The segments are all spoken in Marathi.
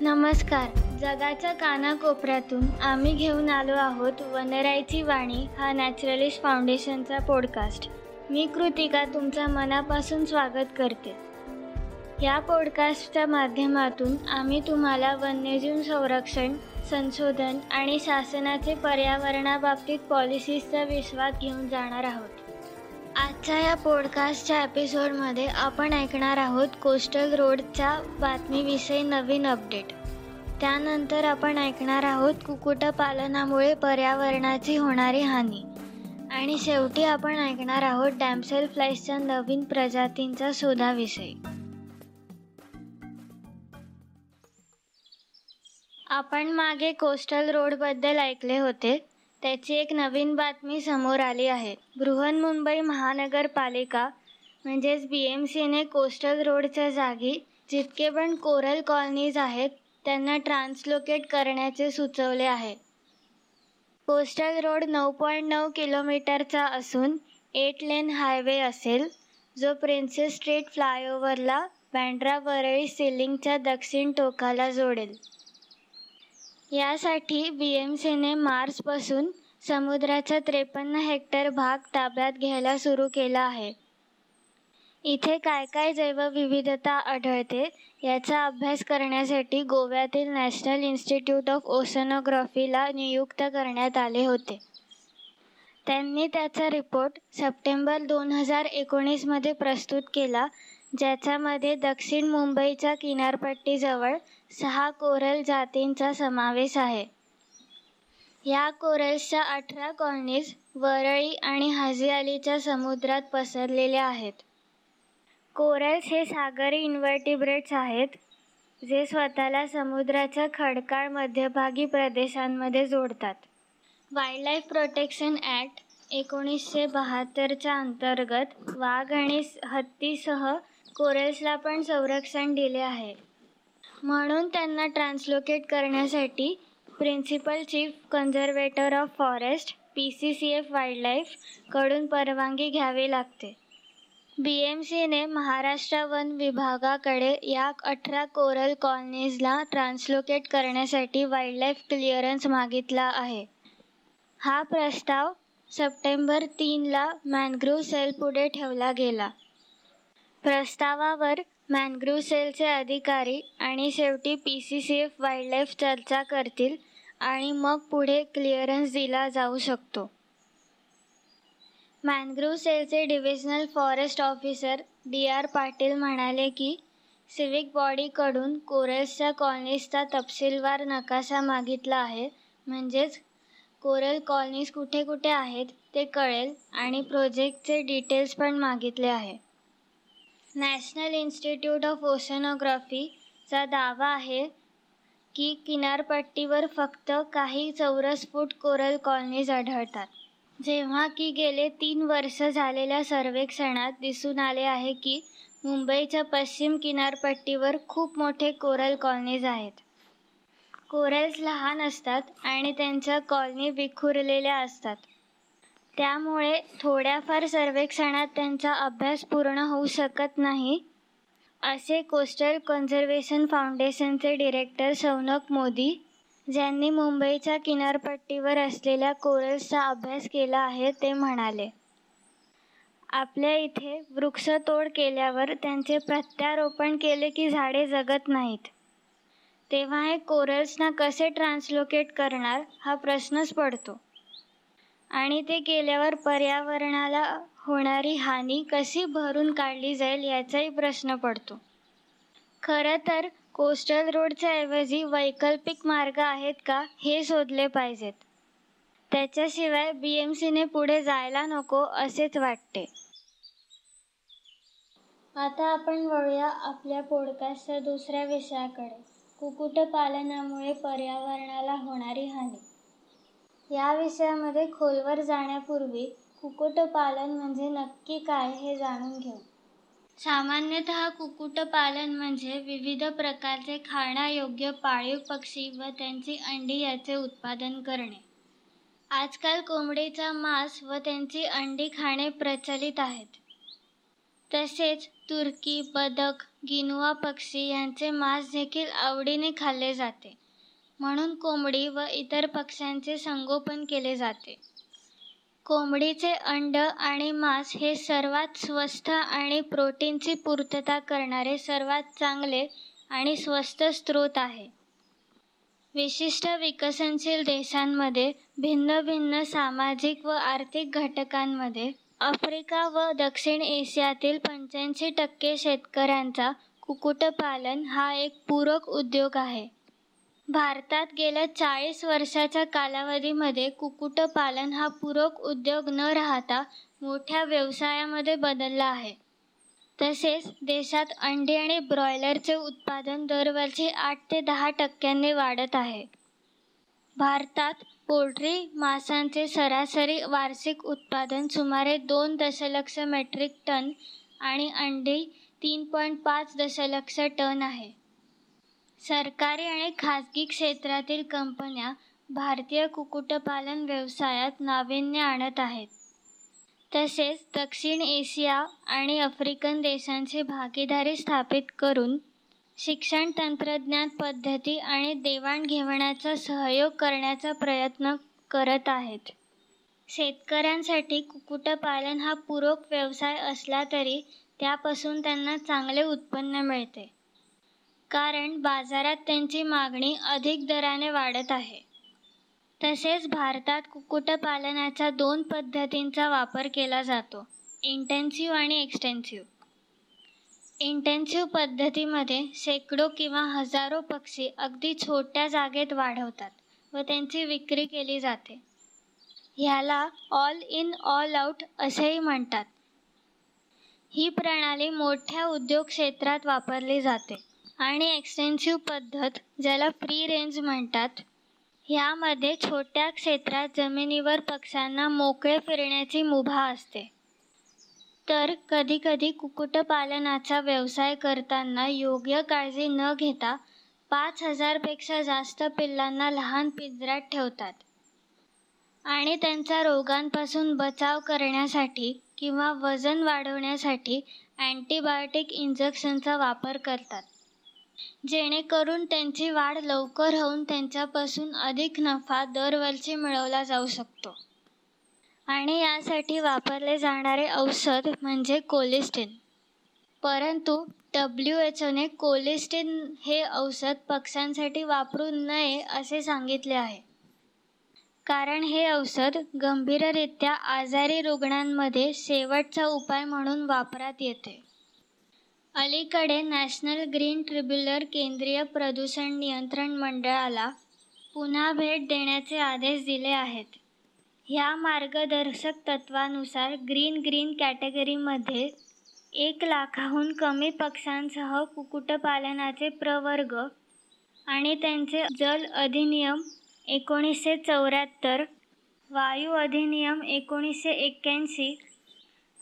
नमस्कार. जगाच्या कानाकोपऱ्यातून आम्ही घेऊन आलो आहोत वनराईची वाणी हा नॅचरलिस्ट फाउंडेशनचा पॉडकास्ट मी कृतिका तुमच्या मनापासून स्वागत करते. या पॉडकास्टच्या माध्यमातून आम्ही तुम्हाला वन्यजीव संरक्षण संशोधन आणि शासनाचे पर्यावरणाबाबतीत पॉलिसीजचा विश्वास घेऊन जाणार आहोत. आजच्या या पॉडकास्टच्या एपिसोडमध्ये आपण ऐकणार आहोत कोस्टल रोडच्या बातमीविषयी नवीन अपडेट त्यानंतर आपण ऐकणार आहोत कुक्कुटपालनामुळे पर्यावरणाची होणारी हानी. आणि शेवटी आपण ऐकणार आहोत डॅम्सेल फ्लाईसच्या नवीन प्रजातींचा शोधाविषयी. आपण मागे कोस्टल रोडबद्दल ऐकले होते. त्याची एक नवीन बातमी समोर आली आहे. बृहन्मुंबई महानगरपालिका म्हणजेच बी एम सीने कोस्टल रोडच्या जागी जितके पण कोरल कॉलनीज आहेत त्यांना ट्रान्सलोकेट करण्याचे सुचवले आहे. कोस्टल रोड नऊ पॉईंट नऊ किलोमीटरचा असून एट लेन हायवे असेल जो प्रिन्सेस स्ट्रीट फ्लायओव्हरला बँड्रा वरळी सिलिंगच्या दक्षिण टोकाला जोडेल. यासाठी बी एम सीने मार्चपासून समुद्राचा त्रेपन्न हेक्टर भाग ताब्यात घ्यायला सुरू केला आहे. इथे काय काय जैवविविधता आढळते याचा अभ्यास करण्यासाठी गोव्यातील नॅशनल इन्स्टिट्यूट ऑफ ओसनोग्राफीला नियुक्त करण्यात आले होते. त्यांनी त्याचा रिपोर्ट सप्टेंबर दोन हजार एकोणीसमध्ये प्रस्तुत केला ज्याच्यामध्ये दक्षिण मुंबईच्या किनारपट्टीजवळ सहा कोरल जातींचा समावेश आहे. या कोरल्सच्या अठरा कॉलनीज वरळी आणि हाजी अलीच्या समुद्रात पसरलेल्या आहेत. कोरल्स हे सागरी इन्व्हर्टिब्रेट्स आहेत जे स्वतःला समुद्राच्या खडकाळ मध्यभागी प्रदेशांमध्ये जोडतात. वाईल्डलाईफ प्रोटेक्शन ॲक्ट एकोणीसशे बहात्तरच्या अंतर्गत वाघ आणि हत्तीसह कोरल्सला पण संरक्षण दिले आहे. म्हणून त्यांना ट्रान्सलोकेट करण्यासाठी principal chief conservator of forest P C C F वाईल्डलाईफकडून परवानगी घ्यावी लागते. बी एम सीने महाराष्ट्र वन विभागाकडे या अठरा कोरल कॉलनीजला ट्रान्सलोकेट करण्यासाठी वाईल्डलाईफ क्लिअरन्स मागितला आहे. हा प्रस्ताव सप्टेंबर तीनला मॅनग्रोव्ह सेलपुढे ठेवला गेला. प्रस्तावावर मॅनग्रुव्ह सेलचे अधिकारी आणि शेवटी P C C F wildlife चर्चा करतील आणि मग पुढे क्लिअरन्स दिला जाऊ शकतो. मॅनग्रुव्ह सेलचे divisional forest officer D R Patil म्हणाले की सिव्हिक बॉडीकडून कोरल्सच्या कॉलनीजचा तपशीलवार नकाशा मागितला आहे. म्हणजेच कोरल कॉलनीज कुठे कुठे आहेत ते कळेल आणि प्रोजेक्टचे डिटेल्स पण मागितले आहे. नॅशनल इन्स्टिट्यूट ऑफ ओशनोग्राफीचा दावा आहे की किनारपट्टीवर फक्त काही चौरस फूट कोरल कॉलनीज आढळतात. जेव्हा की गेले तीन वर्ष झालेल्या सर्वेक्षणात दिसून आले आहे की मुंबईच्या पश्चिम किनारपट्टीवर खूप मोठे कोरल कॉलनीज आहेत. कोरल्स लहान असतात आणि त्यांच्या कॉलनी विखुरलेल्या असतात. त्यामुळे थोड्याफार सर्वेक्षणात त्यांचा अभ्यास पूर्ण होऊ शकत नाही असे कोस्टल कन्झर्वेशन फाउंडेशनचे डिरेक्टर सौनक मोदी ज्यांनी मुंबईच्या किनारपट्टीवर असलेल्या कोरल्सचा अभ्यास केला आहे ते म्हणाले. आपल्या इथे वृक्षतोड केल्यावर त्यांचे प्रत्यारोपण केले की झाडे जगत नाहीत. तेव्हा हे कोरल्सना कसे ट्रान्सलोकेट करणार हा प्रश्नच पडतो. आणि ते केल्यावर पर्यावरणाला होणारी हानी कशी भरून काढली जाईल याचाही प्रश्न पडतो. खरं तर कोस्टल रोडच्या ऐवजी वैकल्पिक मार्ग आहेत का हे शोधले पाहिजेत. त्याच्याशिवाय बी एम सीने पुढे जायला नको असेच वाटते. आता आपण वळूया आपल्या पॉडकास्टच्या दुसऱ्या विषयाकडे. कुक्कुटपालनामुळे पर्यावरणाला होणारी हानी. या विषयामध्ये खोलवर जाण्यापूर्वी कुक्कुटपालन म्हणजे नक्की काय हे जाणून घेऊ. सामान्यतः कुक्कुटपालन म्हणजे विविध प्रकारचे खाण्यायोग्य पाळीव पक्षी व त्यांची अंडी याचे उत्पादन करणे. आजकाल कोंबडीचा मांस व त्यांची अंडी खाणे प्रचलित आहेत. तसेच तुर्की बदक गिनुआ पक्षी यांचे मांस देखील आवडीने खाल्ले जाते. म्हणून कोंबडी व इतर पक्ष्यांचे संगोपन केले जाते. कोंबडीचे अंड आणि मांस हे सर्वात स्वस्त आणि प्रोटीनची पूर्तता करणारे सर्वात चांगले आणि स्वस्त स्रोत आहे. विशिष्ट विकसनशील देशांमध्ये भिन्न भिन्न सामाजिक व आर्थिक घटकांमध्ये आफ्रिका व दक्षिण एशियातील पंच्याऐंशी टक्के शेतकऱ्यांचा कुक्कुटपालन हा एक पूरक उद्योग आहे. भारतात गेल्या चाळीस वर्षाच्या कालावधीमध्ये कुक्कुटपालन हा पूरक उद्योग न राहता मोठ्या व्यवसायामध्ये बदलला आहे. तसेच देशात अंडी आणि ब्रॉयलरचे उत्पादन दरवर्षी आठ ते दहा टक्क्यांनी वाढत आहे. भारतात पोल्ट्री मासांचे सरासरी वार्षिक उत्पादन सुमारे दोन दशलक्ष मेट्रिक टन आणि अंडी तीन पॉईंट पाच दशलक्ष टन आहे. सरकारी आणि खाजगी क्षेत्रातील कंपन्या भारतीय कुक्कुटपालन व्यवसायात नाविन्य आणत आहेत. तसेच दक्षिण एशिया आणि आफ्रिकन देशांची भागीदारी स्थापित करून शिक्षण तंत्रज्ञान पद्धती आणि देवाणघेवाणाचा सहयोग करण्याचा प्रयत्न करत आहेत. शेतकऱ्यांसाठी कुक्कुटपालन हा पूरक व्यवसाय असला तरी त्यापासून त्यांना चांगले उत्पन्न मिळते. कारण बाजारात त्यांची मागणी अधिक दराने वाढत आहे. तसेच भारतात कुक्कुटपालनाच्या दोन पद्धतींचा वापर केला जातो इंटेन्सिव्ह आणि एक्सटेन्सिव्ह इंटेन्सिव्ह पद्धतीमध्ये शेकडो किंवा हजारो पक्षी अगदी छोट्या जागेत वाढवतात व त्यांची विक्री केली जाते. ह्याला ऑल इन ऑल आउट असेही म्हणतात. ही प्रणाली मोठ्या उद्योग क्षेत्रात वापरली जाते. आणि एक्सटेन्सिव्ह पद्धत ज्याला फ्री रेंज म्हणतात ह्यामध्ये छोट्या क्षेत्रात जमिनीवर पक्ष्यांना मोकळे फिरण्याची मुभा असते. तर कधीकधी कुक्कुटपालनाचा व्यवसाय करताना योग्य काळजी न घेता पाच हजारपेक्षा जास्त पिल्लांना लहान पिंजऱ्यात ठेवतात. आणि त्यांचा रोगांपासून बचाव करण्यासाठी किंवा वजन वाढवण्यासाठी अँटीबायोटिक इंजेक्शनचा वापर करतात. जेणेकरून त्यांची वाढ लवकर होऊन त्यांच्यापासून अधिक नफा दरवर्षी मिळवला जाऊ शकतो. आणि यासाठी वापरले जाणारे औषध म्हणजे कोलिस्टिन. परंतु डब्ल्यू एच ओने कोलिस्टिन हे औषध पक्ष्यांसाठी वापरू नये असे सांगितले आहे. कारण हे औषध गंभीररित्या आजारी रुग्णांमध्ये शेवटचा उपाय म्हणून वापरात येते. अलीकडे नॅशनल ग्रीन ट्रिब्युलर केंद्रीय प्रदूषण नियंत्रण मंडळाला पुन्हा भेट देण्याचे आदेश दिले आहेत. ह्या मार्गदर्शक तत्वानुसार ग्रीन ग्रीन कॅटेगरीमध्ये एक लाखाहून कमी पक्ष्यांसह कुक्कुटपालनाचे प्रवर्ग आणि त्यांचे जल अधिनियम एकोणीसशे चौऱ्याहत्तर वायू अधिनियम एकोणीसशे एक्क्याऐंशी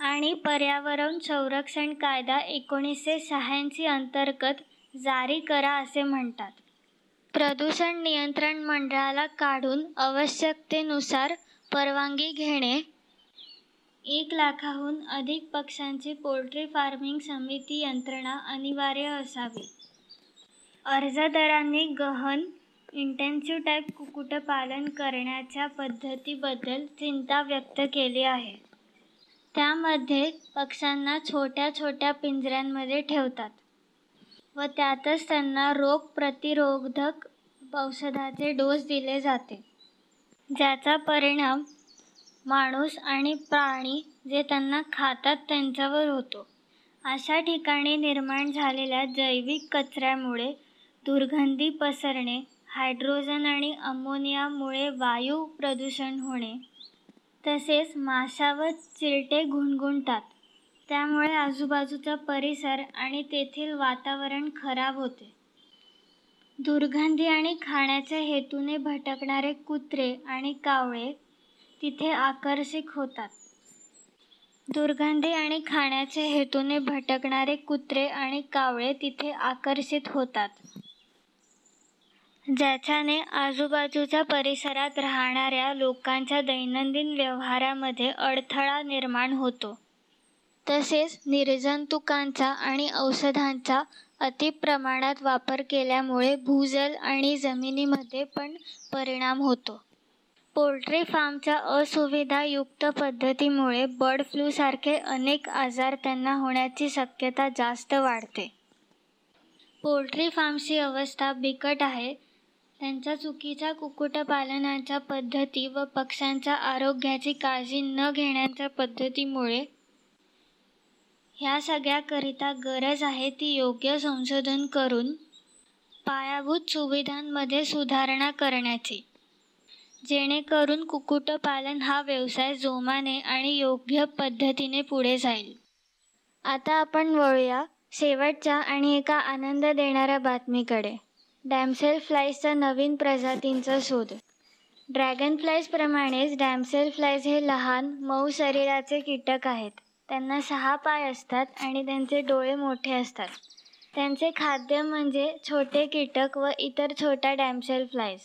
आणि पर्यावरण संरक्षण कायदा एकोणीसशे शहाऐंशी अंतर्गत जारी करा असे म्हणतात. प्रदूषण नियंत्रण मंडळाला काढून आवश्यकतेनुसार परवानगी घेणे. एक लाखाहून अधिक पक्ष्यांची पोल्ट्री फार्मिंग समिती यंत्रणा अनिवार्य असावी. अर्जदारांनी गहन इंटेन्सिव्ह टाईप कुक्कुटपालन करण्याच्या पद्धतीबद्दल चिंता व्यक्त केली आहे. त्यामध्ये पक्ष्यांना छोट्या छोट्या पिंजऱ्यांमध्ये ठेवतात व त्यातच त्यांना रोग प्रतिरोधक औषधाचे डोस दिले जाते. ज्याचा परिणाम माणूस आणि प्राणी जे त्यांना खातात त्यांच्यावर होतो. अशा ठिकाणी निर्माण झालेल्या जैविक कचऱ्यामुळे दुर्गंधी पसरणे हायड्रोजन आणि अमोनियामुळे वायू प्रदूषण होणे तसेच माशा व चिरटे घुणघुणतात. त्यामुळे आजूबाजूचा परिसर आणि तेथील वातावरण खराब होते. दुर्गंधी आणि खाण्याच्या हेतूने भटकणारे कुत्रे आणि कावळे तिथे आकर्षित होतात. दुर्गंधी आणि खाण्याच्या हेतूने भटकणारे कुत्रे आणि कावळे तिथे आकर्षित होतात. ज्याच्याने आजूबाजूच्या परिसरात राहणाऱ्या लोकांच्या दैनंदिन व्यवहारामध्ये अडथळा निर्माण होतो. तसेच निर्जंतुकांचा आणि औषधांचा अतिप्रमाणात वापर केल्यामुळे भूजल आणि जमिनीमध्ये पण परिणाम होतो. पोल्ट्री फार्मच्या असुविधायुक्त पद्धतीमुळे बर्ड फ्लूसारखे अनेक आजार त्यांना होण्याची शक्यता जास्त वाढते. पोल्ट्री फार्मची अवस्था बिकट आहे. त्यांच्या चुकीच्या कुक्कुटपालनाच्या पद्धती व पक्ष्यांच्या आरोग्याची काळजी न घेण्याच्या पद्धतीमुळे ह्या सगळ्याकरिता गरज आहे ती योग्य संशोधन करून पायाभूत सुविधांमध्ये सुधारणा करण्याची. जेणेकरून कुक्कुटपालन हा व्यवसाय जोमाने आणि योग्य पद्धतीने पुढे जाईल. आता आपण वळूया शेवटच्या आणि एका आनंद देणाऱ्या बातमीकडे. डॅमसेल फ्लाईजचा नवीन प्रजातींचा शोध. ड्रॅगन फ्लाईजप्रमाणेच डॅमसेल फ्लाईज हे लहान मऊ शरीराचे कीटक आहेत. त्यांना सहा पाय असतात आणि त्यांचे डोळे मोठे असतात. त्यांचे खाद्य म्हणजे छोटे कीटक व इतर छोट्या डॅमसेल फ्लाईज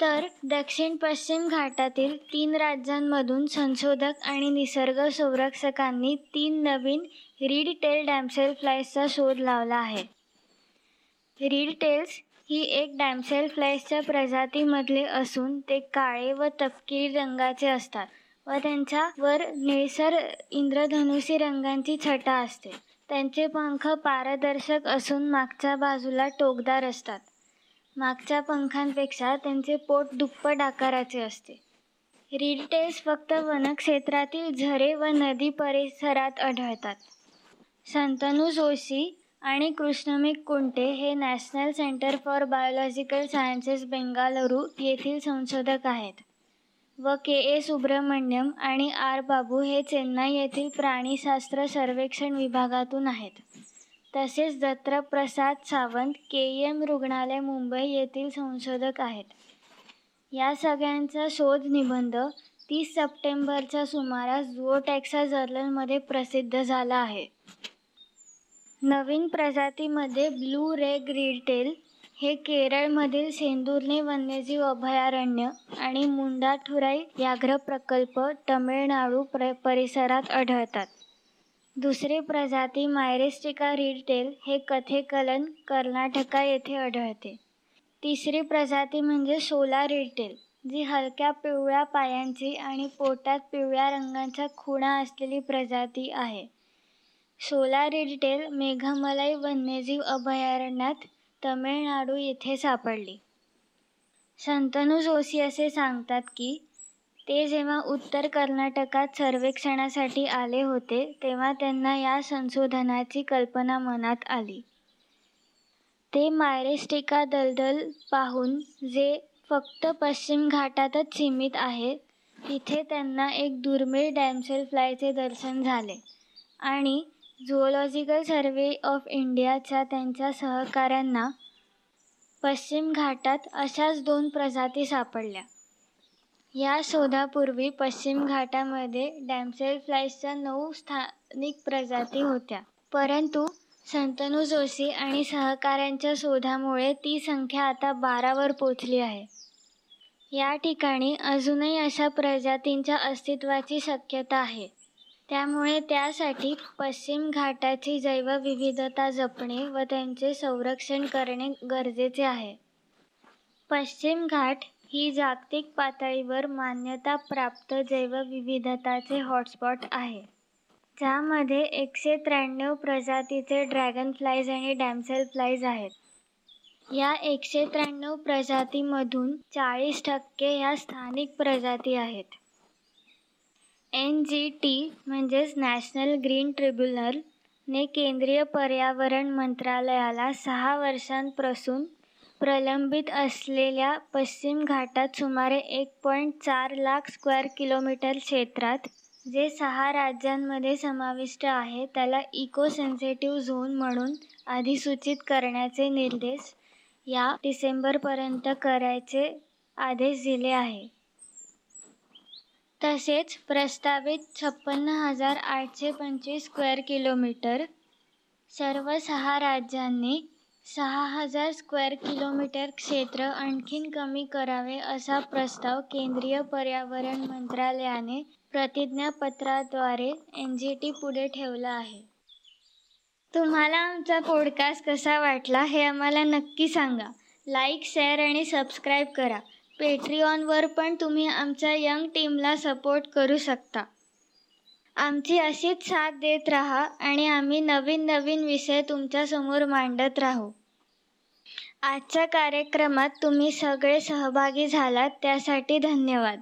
तर दक्षिण पश्चिम घाटातील तीन राज्यांमधून संशोधक आणि निसर्ग संरक्षकांनी तीन नवीन रीड टेल डॅमसेल फ्लाईजचा शोध लावला आहे. रीड टेल्स ही एक डॅमसेल फ्लाईजच्या प्रजातीमधले असून ते काळे व तपकिरी रंगाचे असतात व त्यांच्यावर निळसर इंद्रधनुषी रंगांची छटा असते. त्यांचे पंख पारदर्शक असून मागच्या बाजूला टोकदार असतात. मागच्या पंखांपेक्षा त्यांचे पोट दुप्पट आकाराचे असते. रिलटेल्स फक्त वनक्षेत्रातील झरे व नदी परिसरात आढळतात. संतनू जोशी आणि कृष्णमिक कुंटे हे national centre for biological sciences Bengaluru येथील संशोधक आहेत. व के. ए. सुब्रमण्यम आणि आर. बाबू हे चेन्नई येथील प्राणीशास्त्र सर्वेक्षण विभागातून आहेत. तसेच दत्तप्रसाद सावंत के. एम. रुग्णालय मुंबई येथील संशोधक आहेत. या सगळ्यांचा शोध निबंध तीस सप्टेंबरच्या सुमारास झुओटेक्सा जर्नलमध्ये प्रसिद्ध झाला आहे. नवीन प्रजातीमध्ये ब्लू रे ग्रीडटेल हे केरळमधील सेंदुर्ने वन्यजीव अभयारण्य आणि मुंडाठुराई व्याघ्र प्रकल्प तमिळनाडू प्र परिसरात आढळतात. दुसरी प्रजाती मायरेस्टिका रिटेल हे कथेकलन कर्नाटका येथे आढळते. तिसरी प्रजाती म्हणजे सोला रिटेल जी हलक्या पिवळ्या पायांची आणि पोटात पिवळ्या रंगांच्या खुणा असलेली प्रजाती आहे. शोला रीडटेल मेघमलाई वन्यजीव अभयारण्यात तमिळनाडू येथे सापडली. शंतनू जोशी असे सांगतात की ते जेव्हा उत्तर कर्नाटकात सर्वेक्षणासाठी आले होते तेव्हा त्यांना या संशोधनाची कल्पना मनात आली. ते मायरेस्टिका दलदल पाहून जे फक्त पश्चिम घाटातच सीमित आहे तिथे त्यांना एक दुर्मिळ डॅमसेल फ्लायचे दर्शन झाले आणि झुओलॉजिकल सर्वे ऑफ इंडियाच्या त्यांच्या सहकाऱ्यांना पश्चिम घाटात अशाच दोन प्रजाती सापडल्या. या शोधापूर्वी पश्चिम घाटामध्ये डॅमसेल फ्लाईसच्या नऊ स्थानिक प्रजाती होत्या. परंतु संतनू जोशी आणि सहकाऱ्यांच्या शोधामुळे ती संख्या आता बारावर पोचली आहे. या ठिकाणी अजूनही अशा प्रजातींच्या अस्तित्वाची शक्यता आहे. त्यामुळे त्यासाठी पश्चिम घाटाची जैवविविधता जपणे व त्यांचे संरक्षण करणे गरजेचे आहे. पश्चिम घाट ही जागतिक पातळीवर मान्यताप्राप्त जैवविविधताचे हॉटस्पॉट आहे. ज्यामध्ये एकशे त्र्याण्णव प्रजातीचे ड्रॅगन फ्लाईज आणि डॅमसेल फ्लाईज आहेत. या एकशे त्र्याण्णव प्रजातीमधून चाळीस टक्के ह्या स्थानिक प्रजाती आहेत. एन जी टी म्हणजेच नॅशनल ग्रीन ट्रिब्युनल ने केंद्रीय पर्यावरण मंत्रालयाला सहा वर्षांपासून प्रलंबित असलेल्या पश्चिम घाटात सुमारे एक पॉईंट चार लाख स्क्वेअर किलोमीटर क्षेत्रात जे सहा राज्यांमध्ये समाविष्ट आहे त्याला इको सेन्सिटिव्ह झोन म्हणून अधिसूचित करण्याचे निर्देश या डिसेंबरपर्यंत करायचे आदेश दिले आहे. तसेच प्रस्तावित छप्पन्न हजार आठशे पंचवीस स्क्वेअर किलोमीटर सर्व सहा राज्यांनी सहा हजार स्क्वेअर किलोमीटर क्षेत्र आणखीन कमी करावे असा प्रस्ताव केंद्रीय पर्यावरण मंत्रालयाने प्रतिज्ञापत्राद्वारे एन जी टी पुढे ठेवला आहे. तुम्हाला आमचा पॉडकास्ट कसा वाटला हे आम्हाला नक्की सांगा. लाईक शेअर आणि सबस्क्राईब करा. पेट्रिऑनवर पण तुम्ही आमच्या यंग टीमला सपोर्ट करू शकता. आमची अशीच साथ देत राहा आणि आम्ही नवीन नवीन विषय तुमच्यासमोर मांडत राहू. आजच्या कार्यक्रमात तुम्ही सगळे सहभागी झालात त्यासाठी धन्यवाद.